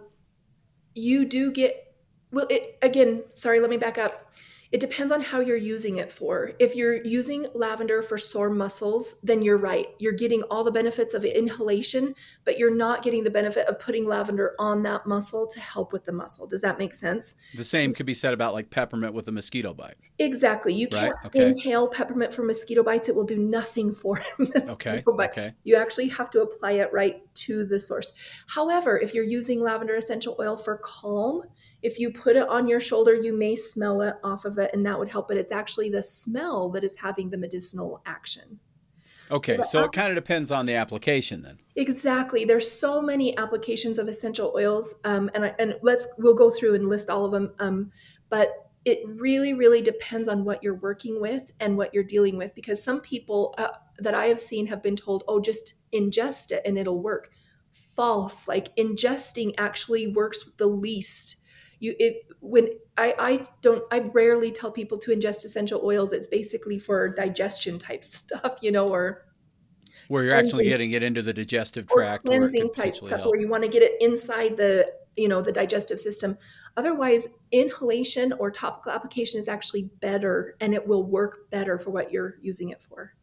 you do get well it again sorry let me back up it depends on how you're using it for. If you're using lavender for sore muscles, then you're right. You're getting all the benefits of inhalation, but you're not getting the benefit of putting lavender on that muscle to help with the muscle. Does that make sense?
The same could be said about like peppermint with a mosquito bite.
Exactly. You can't okay. inhale peppermint for mosquito bites. It will do nothing for mosquito okay. bite. Okay. You actually have to apply it right to the source. However, if you're using lavender essential oil for calm, if you put it on your shoulder, you may smell it off of it and that would help, but it's actually the smell that is having the medicinal action.
Okay, so, so it kind of depends on the application then.
Exactly. There's so many applications of essential oils, um, and I, and let's we'll go through and list all of them. Um, but it really, really depends on what you're working with and what you're dealing with, because some people uh, that I have seen have been told, "Oh, just ingest it and it'll work." False. Like ingesting actually works the least you if when I, I don't I rarely tell people to ingest essential oils. It's basically for digestion type stuff, you know, or
where you're actually getting it into the digestive tract,
or cleansing type stuff, help. where you want to get it inside the you know the digestive system. Otherwise, inhalation or topical application is actually better, and it will work better for what you're using it for.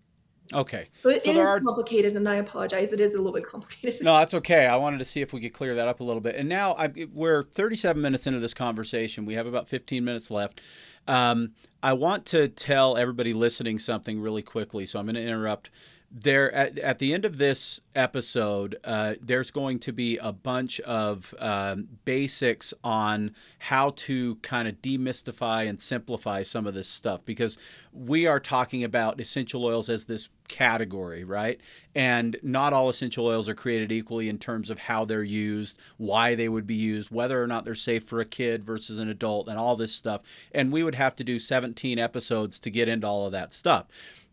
Okay.
So it so is are... complicated, and I apologize. It is a little bit complicated.
No, that's okay. I wanted to see if we could clear that up a little bit. And now I, we're 37 minutes into this conversation. We have about 15 minutes left. Um, I want to tell everybody listening something really quickly, so I'm going to interrupt there at, at the end of this episode uh, there's going to be a bunch of um, basics on how to kind of demystify and simplify some of this stuff because we are talking about essential oils as this category right? And not all essential oils are created equally in terms of how they're used why they would be used whether or not they're safe for a kid versus an adult and all this stuff. And we would have to do 17 episodes to get into all of that stuff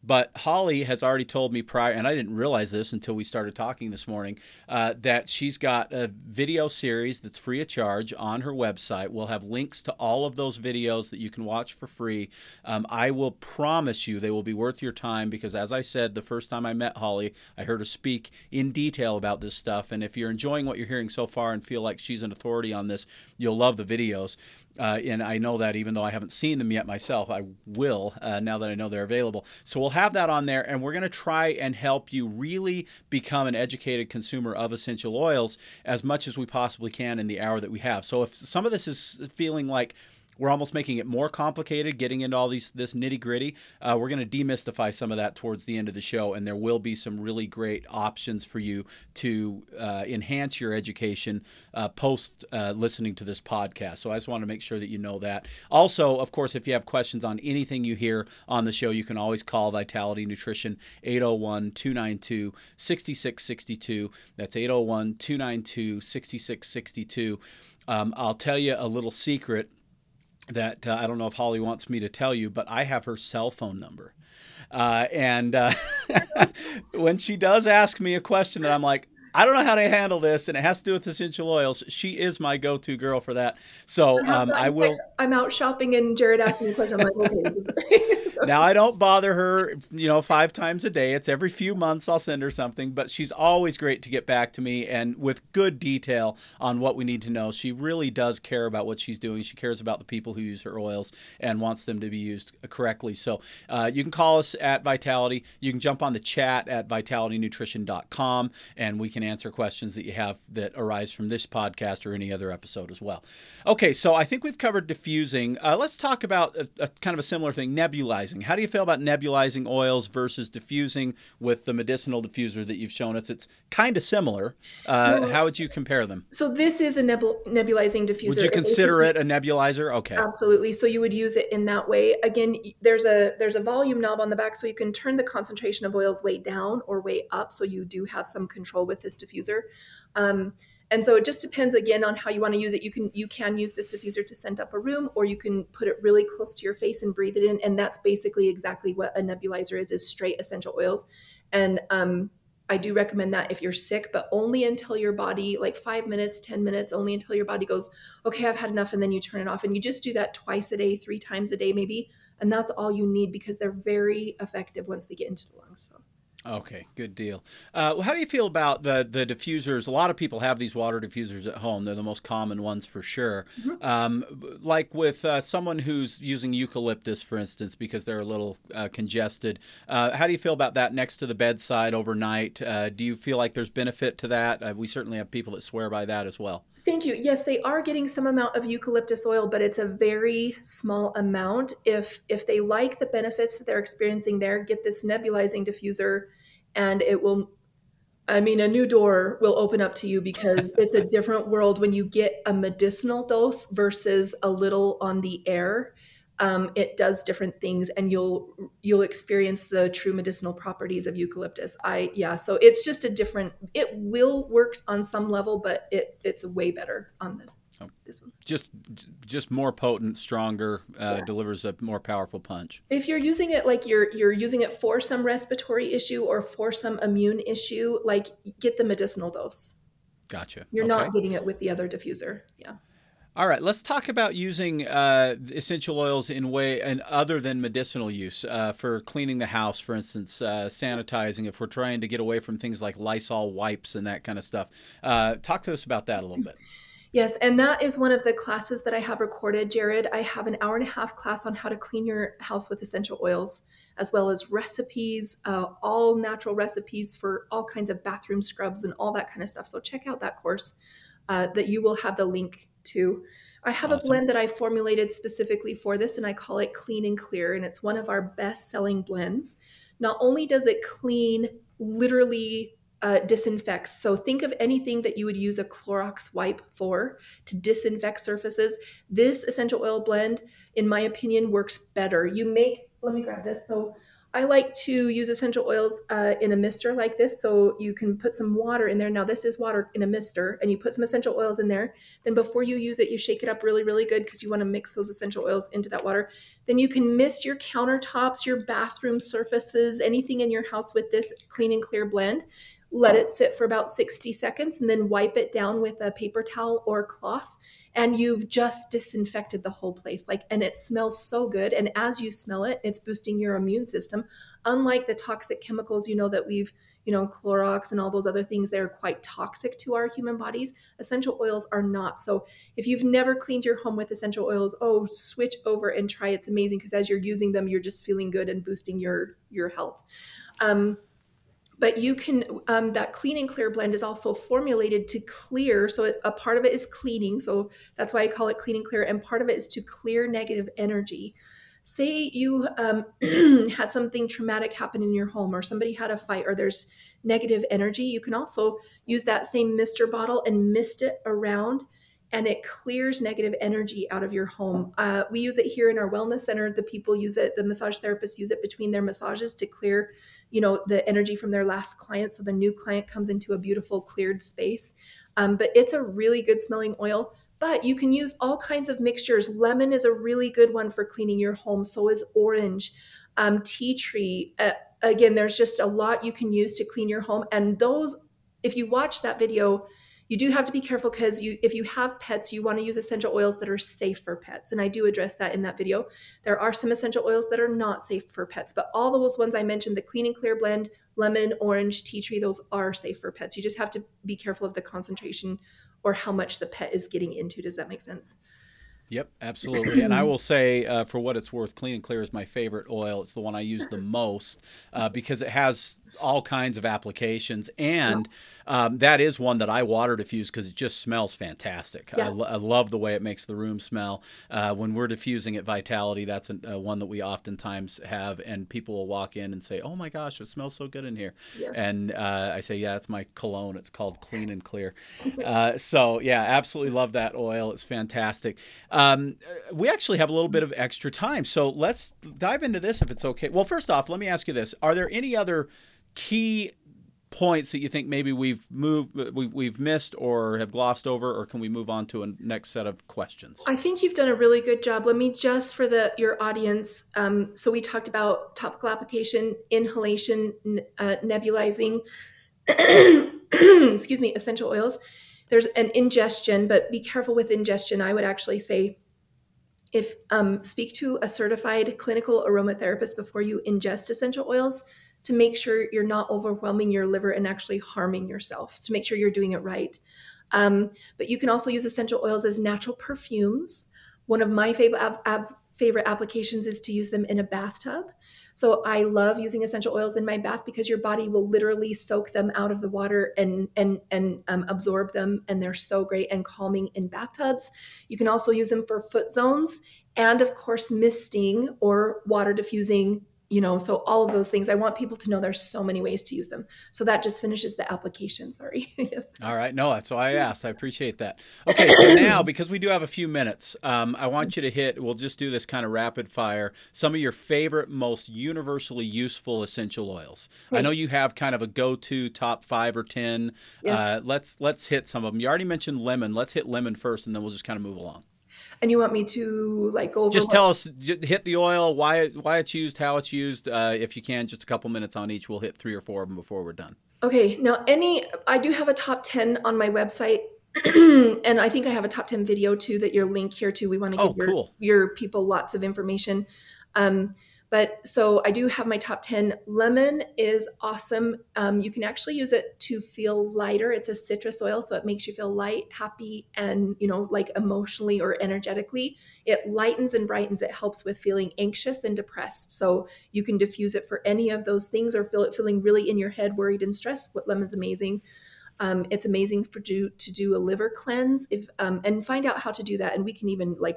But Holly has already told me prior, and I didn't realize this until we started talking this morning, uh, that she's got a video series that's free of charge on her website. We'll have links to all of those videos that you can watch for free. Um, I will promise you they will be worth your time because, as I said the first time I met Holly, I heard her speak in detail about this stuff. And if you're enjoying what you're hearing so far and feel like she's an authority on this, you'll love the videos. Uh, and I know that even though I haven't seen them yet myself, I will uh, now that I know they're available. So we'll have that on there, and we're going to try and help you really become an educated consumer of essential oils as much as we possibly can in the hour that we have. So if some of this is feeling like we're almost making it more complicated, getting into all these this nitty gritty. Uh, we're going to demystify some of that towards the end of the show, and there will be some really great options for you to uh, enhance your education uh, post uh, listening to this podcast. So I just want to make sure that you know that. Also, of course, if you have questions on anything you hear on the show, you can always call Vitality Nutrition 801 292 6662. That's 801 292 6662. Um, I'll tell you a little secret that uh, I don't know if Holly wants me to tell you, but I have her cell phone number. Uh, and uh, when she does ask me a question that I'm like, I don't know how to handle this, and it has to do with essential oils. She is my go-to girl for that. So um, I will.
I'm out shopping, and Jared asked me a question. I'm like,
okay. now I don't bother her, you know, five times a day. It's every few months I'll send her something, but she's always great to get back to me and with good detail on what we need to know. She really does care about what she's doing. She cares about the people who use her oils and wants them to be used correctly. So uh, you can call us at Vitality. You can jump on the chat at vitalitynutrition.com, and we can can answer questions that you have that arise from this podcast or any other episode as well. Okay, so I think we've covered diffusing. Uh, let's talk about a, a, kind of a similar thing nebulizing. How do you feel about nebulizing oils versus diffusing with the medicinal diffuser that you've shown us? It's kind of similar. Uh, well, how would you compare them?
So, this is a nebul- nebulizing diffuser.
Would you consider it a nebulizer? Okay.
Absolutely. So, you would use it in that way. Again, there's a there's a volume knob on the back, so you can turn the concentration of oils way down or way up. So, you do have some control with this this diffuser. Um, and so it just depends again on how you want to use it. You can you can use this diffuser to scent up a room, or you can put it really close to your face and breathe it in. And that's basically exactly what a nebulizer is: is straight essential oils. And um, I do recommend that if you're sick, but only until your body, like five minutes, 10 minutes, only until your body goes, okay, I've had enough. And then you turn it off. And you just do that twice a day, three times a day, maybe. And that's all you need because they're very effective once they get into the lungs. So.
Okay, good deal. Uh, well, how do you feel about the the diffusers? A lot of people have these water diffusers at home. They're the most common ones for sure. Mm-hmm. Um, like with uh, someone who's using eucalyptus, for instance, because they're a little uh, congested. Uh, how do you feel about that next to the bedside overnight? Uh, do you feel like there's benefit to that? Uh, we certainly have people that swear by that as well.
Thank you. Yes, they are getting some amount of eucalyptus oil, but it's a very small amount. If if they like the benefits that they're experiencing there, get this nebulizing diffuser and it will I mean, a new door will open up to you because it's a different world when you get a medicinal dose versus a little on the air um, it does different things and you'll you'll experience the true medicinal properties of eucalyptus. I yeah so it's just a different it will work on some level but it it's way better on the oh, this one.
Just just more potent stronger uh, yeah. delivers a more powerful punch.
If you're using it like you're you're using it for some respiratory issue or for some immune issue like get the medicinal dose.
Gotcha.
You're okay. not getting it with the other diffuser yeah
all right, let's talk about using uh, essential oils in way and other than medicinal use uh, for cleaning the house, for instance, uh, sanitizing. If we're trying to get away from things like Lysol wipes and that kind of stuff, uh, talk to us about that a little bit.
Yes, and that is one of the classes that I have recorded, Jared. I have an hour and a half class on how to clean your house with essential oils, as well as recipes, uh, all natural recipes for all kinds of bathroom scrubs and all that kind of stuff. So check out that course. Uh, that you will have the link too. I have awesome. a blend that I formulated specifically for this, and I call it Clean and Clear, and it's one of our best selling blends. Not only does it clean, literally uh, disinfects. So think of anything that you would use a Clorox wipe for to disinfect surfaces. This essential oil blend, in my opinion, works better. You make, let me grab this. So I like to use essential oils uh, in a mister like this. So you can put some water in there. Now, this is water in a mister, and you put some essential oils in there. Then, before you use it, you shake it up really, really good because you want to mix those essential oils into that water. Then, you can mist your countertops, your bathroom surfaces, anything in your house with this clean and clear blend let it sit for about 60 seconds and then wipe it down with a paper towel or cloth and you've just disinfected the whole place like and it smells so good and as you smell it it's boosting your immune system. Unlike the toxic chemicals you know that we've you know Clorox and all those other things they're quite toxic to our human bodies. Essential oils are not. So if you've never cleaned your home with essential oils oh switch over and try. It's amazing because as you're using them you're just feeling good and boosting your your health. Um, but you can um, that clean and clear blend is also formulated to clear so a part of it is cleaning so that's why i call it clean and clear and part of it is to clear negative energy say you um, had something traumatic happen in your home or somebody had a fight or there's negative energy you can also use that same mister bottle and mist it around and it clears negative energy out of your home. Uh, we use it here in our wellness center. The people use it, the massage therapists use it between their massages to clear you know the energy from their last client. So the new client comes into a beautiful cleared space. Um, but it's a really good smelling oil but you can use all kinds of mixtures. Lemon is a really good one for cleaning your home. So is orange um, tea tree. Uh, again there's just a lot you can use to clean your home. And those if you watch that video you do have to be careful because you if you have pets you want to use essential oils that are safe for pets and i do address that in that video. There are some essential oils that are not safe for pets but all those ones i mentioned the clean and clear blend lemon orange tea tree those are safe for pets. You just have to be careful of the concentration or how much the pet is getting into. Does that make sense
Yep, absolutely. and I will say, uh, for what it's worth, Clean and Clear is my favorite oil. It's the one I use the most uh, because it has all kinds of applications, and um, that is one that I water diffuse because it just smells fantastic. Yeah. I, lo- I, love the way it makes the room smell. Uh, when we're diffusing at Vitality, that's a, one that we oftentimes have, and people will walk in and say, "Oh my gosh, it smells so good in here," yes. and uh, I say, "Yeah, it's my cologne. It's called Clean and Clear." Uh, so yeah, absolutely love that oil. It's fantastic. Um, we actually have a little bit of extra time, so let's dive into this if it's okay. Well, first off, let me ask you this: Are there any other key points that you think maybe we've moved we, we've missed or have glossed over or can we move on to a next set of questions?
I think you've done a really good job. Let me just for the your audience um, so we talked about topical application inhalation uh, nebulizing excuse me essential oils there's an ingestion but be careful with ingestion i would actually say if um, speak to a certified clinical aromatherapist before you ingest essential oils to make sure you're not overwhelming your liver and actually harming yourself, to make sure you're doing it right. Um, but you can also use essential oils as natural perfumes. One of my favorite favorite applications is to use them in a bathtub. So I love using essential oils in my bath because your body will literally soak them out of the water and and and um, absorb them, and they're so great and calming in bathtubs. You can also use them for foot zones, and of course misting or water diffusing you know so all of those things i want people to know there's so many ways to use them. So that just finishes the application sorry yes.
All right no that's why i asked i appreciate that. Okay so now because we do have a few minutes um, i want you to hit we'll just do this kind of rapid fire some of your favorite most universally useful essential oils. I know you have kind of a go-to top five or ten. Yes. Uh, let's let's hit some of them you already mentioned lemon let's hit lemon first and then we'll just kind of move along
and you want me to like go over
just tell us hit the oil why why it's used how it's used uh, if you can just a couple minutes on each. We'll hit three or four of them before we're done.
Okay now any i do have a top 10 on my website and i think i have a top 10 video too that you're linked here to we want to give oh, your, your people lots of information. Um, but so I do have my top 10. Lemon is awesome. Um, you can actually use it to feel lighter. It's a citrus oil, so it makes you feel light, happy, and, you know, like emotionally or energetically. It lightens and brightens. It helps with feeling anxious and depressed. So you can diffuse it for any of those things or feel it feeling really in your head, worried and stressed. What lemon's amazing. Um, it's amazing for do to do a liver cleanse if um, and find out how to do that. And we can even like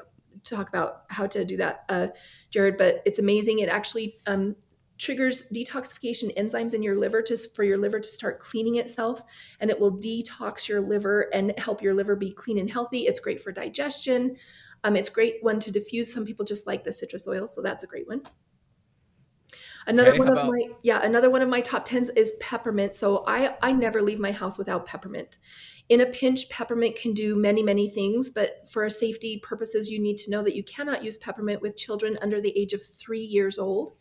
talk about how to do that, uh, Jared. But it's amazing. It actually um, triggers detoxification enzymes in your liver to for your liver to start cleaning itself, and it will detox your liver and help your liver be clean and healthy. It's great for digestion. Um, it's great one to diffuse. Some people just like the citrus oil, so that's a great one. Another
Okay,
one
how
of my yeah, another one of my top tens is peppermint. So I I never leave my house without peppermint. In a pinch, peppermint can do many many things, but for safety purposes, you need to know that you cannot use peppermint with children under the age of three years old.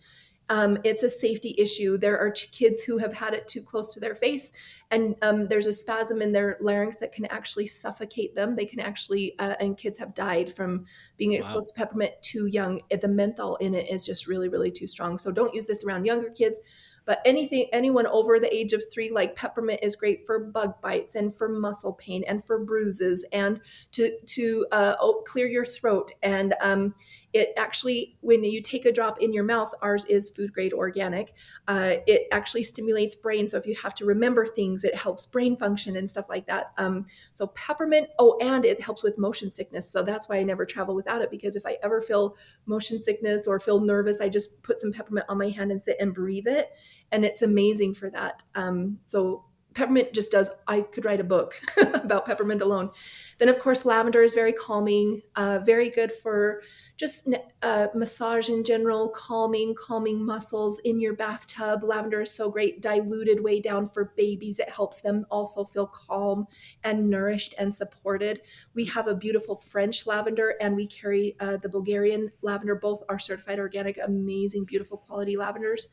Um, it's a safety issue. There are kids who have had it too close to their face, and um, there's a spasm in their larynx that can actually suffocate them. They can actually, uh, and kids have died from being
wow.
exposed to peppermint too young. The menthol in it is just really, really too strong. So don't use this around younger kids. But anything, anyone over the age of three, like peppermint, is great for bug bites and for muscle pain and for bruises and to to uh, clear your throat. And um, it actually, when you take a drop in your mouth, ours is food grade organic. Uh, it actually stimulates brain. So if you have to remember things, it helps brain function and stuff like that. Um, so peppermint. Oh, and it helps with motion sickness. So that's why I never travel without it because if I ever feel motion sickness or feel nervous, I just put some peppermint on my hand and sit and breathe it, and it's amazing for that. Um, so peppermint just does i could write a book about peppermint alone. Then of course lavender is very calming uh, very good for just uh, massage in general calming calming muscles in your bathtub. Lavender is so great diluted way down for babies. It helps them also feel calm and nourished and supported. We have a beautiful french lavender and we carry uh, the bulgarian lavender. Both are certified organic amazing beautiful quality lavenders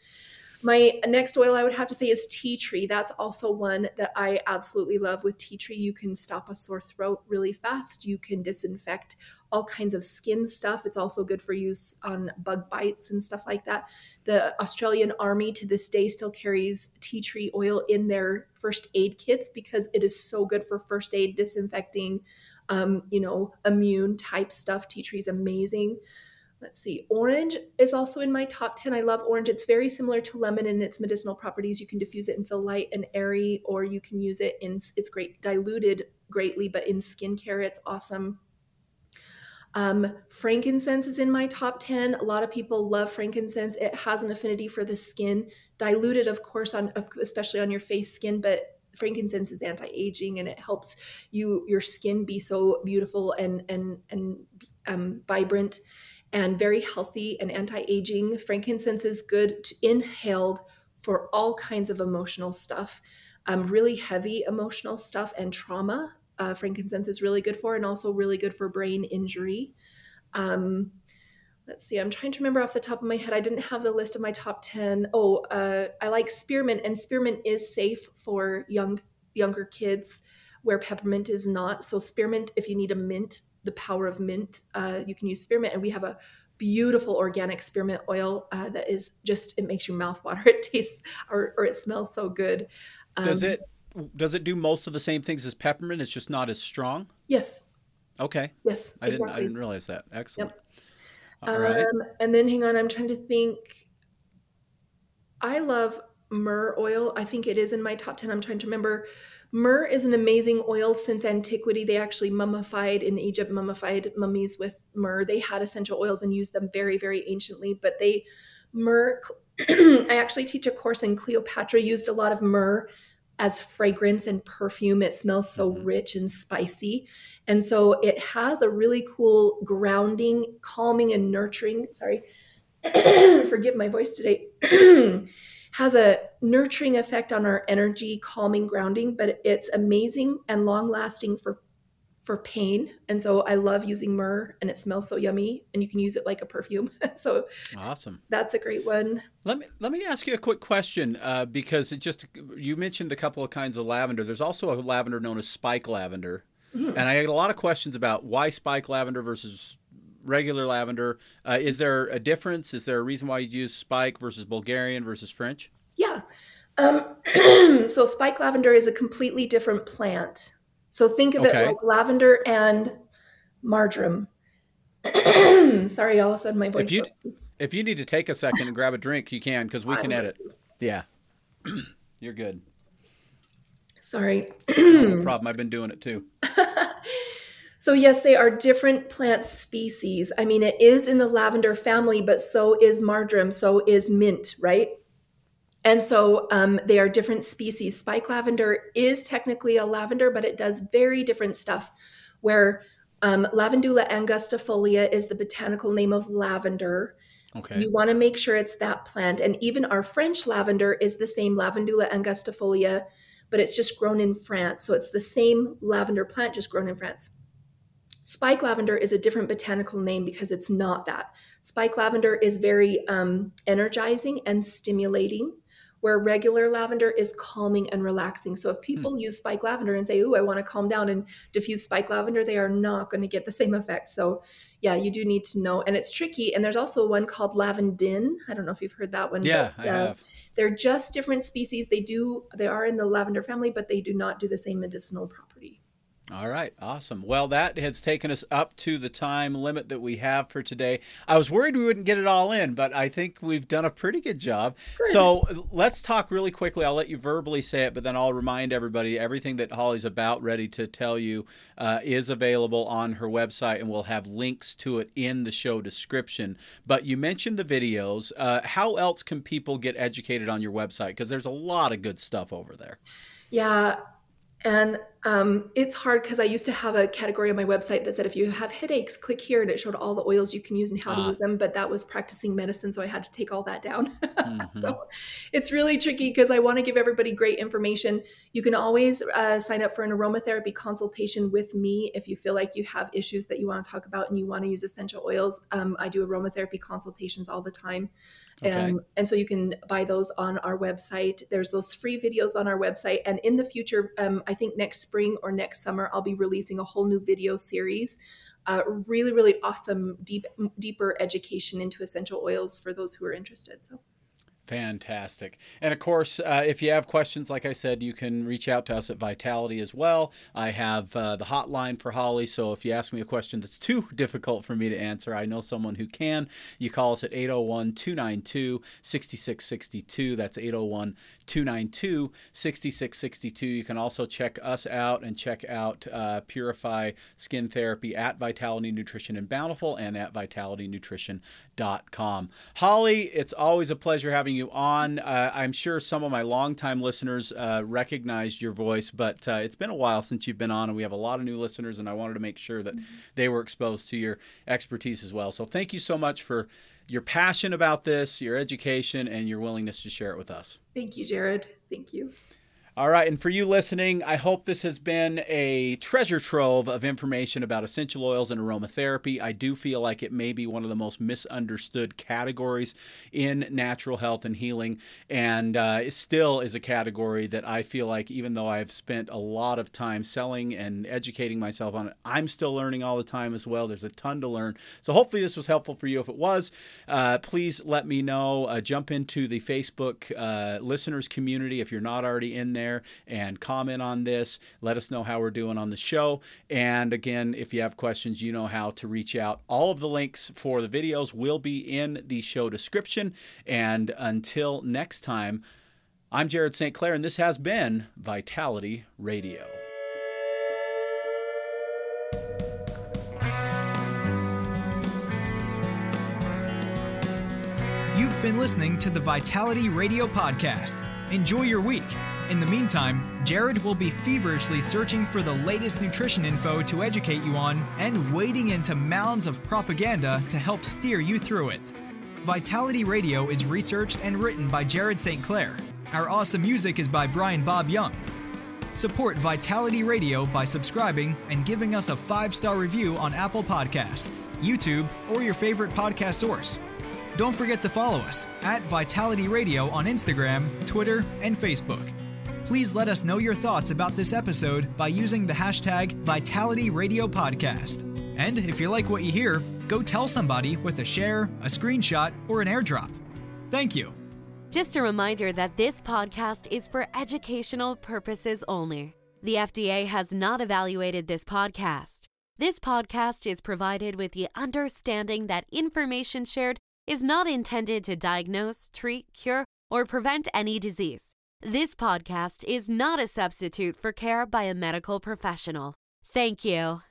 my next oil I would have to say is tea tree. That's also one that I absolutely love. With tea tree, you can stop a sore throat really fast. You can disinfect all kinds of skin stuff. It's also good for use on bug bites and stuff like that. The Australian Army to this day still carries tea tree oil in their first aid kits because it is so good for first aid, disinfecting, um, you know, immune type stuff. Tea tree is amazing let's see, orange is also in my top 10. I love orange. It's very similar to lemon in its medicinal properties. You can diffuse it and feel light and airy, or you can use it in, it's great, diluted greatly, but in skincare, it's awesome. Um, frankincense is in my top 10. A lot of people love frankincense. It has an affinity for the skin, diluted, of course, on especially on your face skin, but frankincense is anti-aging and it helps you your skin be so beautiful and and and um, vibrant and very healthy and anti-aging. Frankincense is good to inhaled for all kinds of emotional stuff, um, really heavy emotional stuff and trauma. Uh, frankincense is really good for, and also really good for brain injury. Um, let's see, I'm trying to remember off the top of my head. I didn't have the list of my top 10. Oh, uh, I like spearmint, and spearmint is safe for young younger kids where peppermint is not. So spearmint, if you need a mint the power of mint. Uh, you can use spearmint, and we have a beautiful organic spearmint oil uh, that is just it makes your mouth water. It tastes or, or it smells so good.
Um, does it does it do most of the same things as peppermint? It's just not as strong.
Yes.
Okay.
Yes.
I exactly. didn't. I didn't realize that. Excellent. Yep.
All um, right. And then hang on, I'm trying to think. I love myrrh oil. I think it is in my top ten. I'm trying to remember Myrrh is an amazing oil since antiquity. They actually mummified in Egypt, mummified mummies with myrrh. They had essential oils and used them very, very anciently. But they, myrrh, I actually teach a course in Cleopatra, used a lot of myrrh as fragrance and perfume. It smells so mm-hmm. rich and spicy. And so it has a really cool grounding, calming, and nurturing. Sorry, forgive my voice today. has a nurturing effect on our energy, calming, grounding, but it's amazing and long lasting for for pain. And so I love using myrrh and it smells so yummy and you can use it like a perfume. so
awesome.
That's a great one.
Let me let me ask you a quick question uh, because it just you mentioned a couple of kinds of lavender. There's also a lavender known as spike lavender. Mm-hmm. And I get a lot of questions about why spike lavender versus regular lavender. Uh, is there a difference? Is there a reason why you'd use spike versus Bulgarian versus French?
Yeah. Um, so spike lavender is a completely different plant. So think of okay. it like lavender and marjoram. Sorry, all of a sudden my voice.
If you if you need to take a second and grab a drink, you can because we can edit. Yeah, you're good.
Sorry.
no problem. I've been doing it too.
So, yes, they are different plant species. I mean, it is in the lavender family, but so is marjoram, so is mint, right? And so um, they are different species. Spike lavender is technically a lavender, but it does very different stuff. Where um, Lavandula angustifolia is the botanical name of lavender.
Okay.
You want to make sure it's that plant. And even our French lavender is the same Lavandula angustifolia, but it's just grown in France. So it's the same lavender plant, just grown in France. Spike lavender is a different botanical name because it's not that. Spike lavender is very um, energizing and stimulating, where regular lavender is calming and relaxing. So if hmm. people use spike lavender and say, "Ooh, I want to calm down and diffuse spike lavender," they are not going to get the same effect. So yeah, you do need to know, and it's tricky. And there's also one called lavandin. I don't know if you've heard that one.
Yeah, but, uh, I have.
They're just different species. They do they are in the lavender family, but they do not do the same medicinal property.
All right, awesome. Well, that has taken us up to the time limit that we have for today. I was worried we wouldn't get it all in, but I think we've done a pretty good job. Good. So let's talk really quickly. I'll let you verbally say it, but then I'll remind everybody everything that Holly's about ready to tell you uh, is available on her website, and we'll have links to it in the show description. But you mentioned the videos. Uh, how else can people get educated on your website? Because there's a lot of good stuff over there.
Yeah, and um, it's hard because I used to have a category on my website that said if you have headaches, click here, and it showed all the oils you can use and how to ah. use them. But that was practicing medicine, so I had to take all that down. mm-hmm. So it's really tricky because I want to give everybody great information. You can always uh, sign up for an aromatherapy consultation with me if you feel like you have issues that you want to talk about and you want to use essential oils. Um, I do aromatherapy consultations all the time. Okay. Um, and so you can buy those on our website. There's those free videos on our website. And in the future, um, I think next spring or next summer, I'll be releasing a whole new video series. Uh, really, really awesome, deep, deeper education into essential oils for those who are interested. So.
Fantastic. And of course, uh, if you have questions, like I said, you can reach out to us at Vitality as well. I have uh, the hotline for Holly, so if you ask me a question that's too difficult for me to answer, I know someone who can. You call us at 801 292 6662. That's 801 292 6662. You can also check us out and check out uh, Purify Skin Therapy at Vitality Nutrition and Bountiful and at vitalitynutrition.com. Holly, it's always a pleasure having you on. Uh, I'm sure some of my longtime listeners uh, recognized your voice, but uh, it's been a while since you've been on, and we have a lot of new listeners, and I wanted to make sure that mm-hmm. they were exposed to your expertise as well. So thank you so much for your passion about this, your education, and your willingness to share it with us.
Thank you, Jared. Thank you.
All right, and for you listening, I hope this has been a treasure trove of information about essential oils and aromatherapy. I do feel like it may be one of the most misunderstood categories in natural health and healing, and uh, it still is a category that I feel like, even though I've spent a lot of time selling and educating myself on it, I'm still learning all the time as well. There's a ton to learn. So hopefully, this was helpful for you. If it was, uh, please let me know. Uh, jump into the Facebook uh, listeners community if you're not already in there there and comment on this. Let us know how we're doing on the show. And again, if you have questions, you know how to reach out. All of the links for the videos will be in the show description. And until next time, I'm Jared St. Clair, and this has been Vitality Radio.
You've been listening to the Vitality Radio Podcast. Enjoy your week. In the meantime, Jared will be feverishly searching for the latest nutrition info to educate you on and wading into mounds of propaganda to help steer you through it. Vitality Radio is researched and written by Jared St. Clair. Our awesome music is by Brian Bob Young. Support Vitality Radio by subscribing and giving us a five star review on Apple Podcasts, YouTube, or your favorite podcast source. Don't forget to follow us at Vitality Radio on Instagram, Twitter, and Facebook please let us know your thoughts about this episode by using the hashtag Vitality Radio Podcast. And if you like what you hear, go tell somebody with a share, a screenshot, or an airdrop. Thank you.
Just a reminder that this podcast is for educational purposes only. The FDA has not evaluated this podcast. This podcast is provided with the understanding that information shared is not intended to diagnose, treat, cure, or prevent any disease. This podcast is not a substitute for care by a medical professional. Thank you.